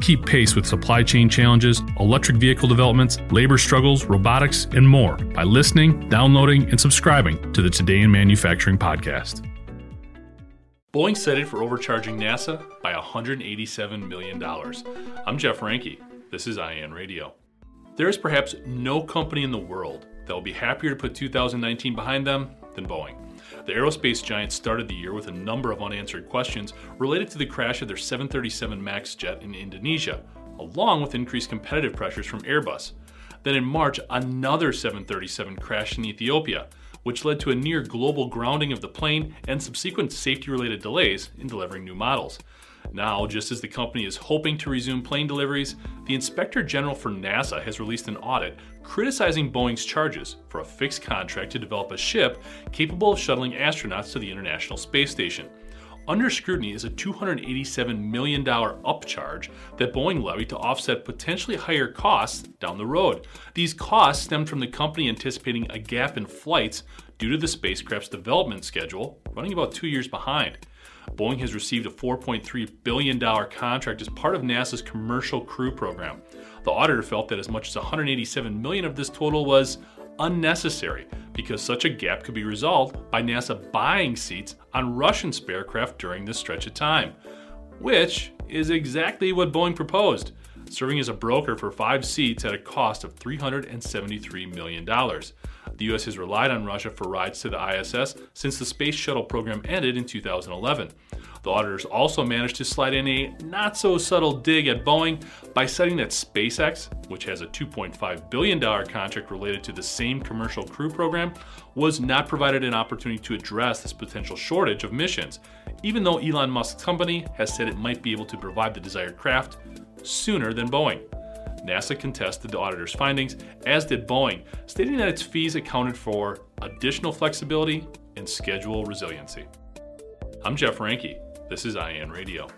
Keep pace with supply chain challenges, electric vehicle developments, labor struggles, robotics, and more by listening, downloading, and subscribing to the Today in Manufacturing podcast. Boeing cited for overcharging NASA by $187 million. I'm Jeff Reinke. This is IEN Radio. There is perhaps no company in the world that will be happier to put 2019 behind them than Boeing. The aerospace giant started the year with a number of unanswered questions related to the crash of their 737 MAX jet in Indonesia, along with increased competitive pressures from Airbus. Then in March, another 737 crashed in Ethiopia, which led to a near global grounding of the plane and subsequent safety related delays in delivering new models. Now, just as the company is hoping to resume plane deliveries, the Inspector General for NASA has released an audit criticizing Boeing's charges for a fixed contract to develop a ship capable of shuttling astronauts to the International Space Station. Under scrutiny is a $287 million upcharge that Boeing levied to offset potentially higher costs down the road. These costs stemmed from the company anticipating a gap in flights due to the spacecraft's development schedule running about two years behind. Boeing has received a $4.3 billion contract as part of NASA's Commercial Crew Program. The auditor felt that as much as 187 million of this total was unnecessary because such a gap could be resolved by NASA buying seats on Russian spacecraft during this stretch of time, which is exactly what Boeing proposed, serving as a broker for five seats at a cost of $373 million. The U.S. has relied on Russia for rides to the ISS since the Space Shuttle program ended in 2011. The auditors also managed to slide in a not so subtle dig at Boeing by citing that SpaceX, which has a $2.5 billion contract related to the same commercial crew program, was not provided an opportunity to address this potential shortage of missions, even though Elon Musk's company has said it might be able to provide the desired craft sooner than Boeing. NASA contested the auditor's findings, as did Boeing, stating that its fees accounted for additional flexibility and schedule resiliency. I'm Jeff Reinke. This is IEN Radio.